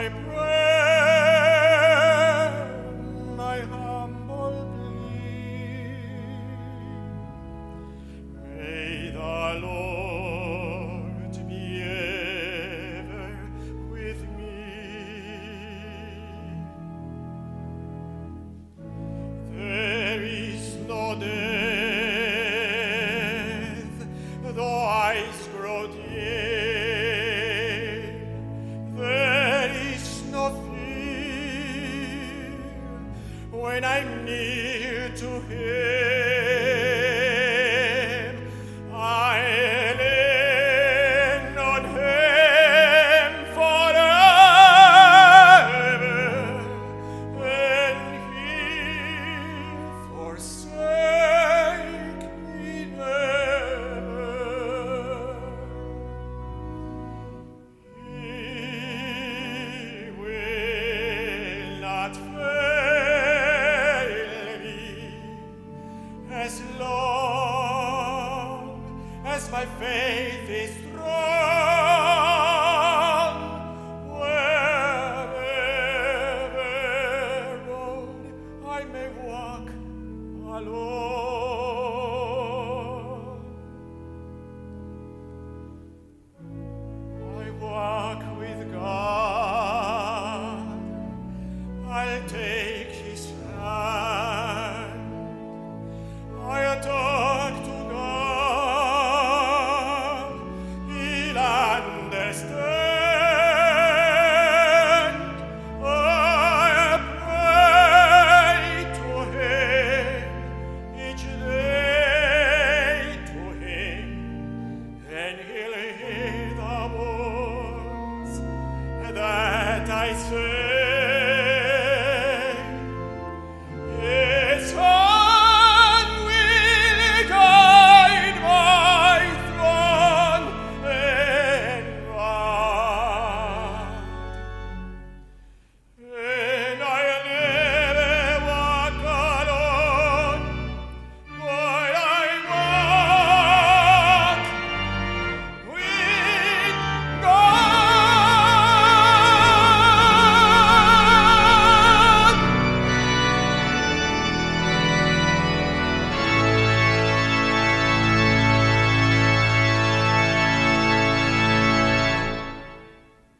My prayer, my heart. when I'm near to him. As long as my faith is strong, wherever road I may walk alone. I paradise.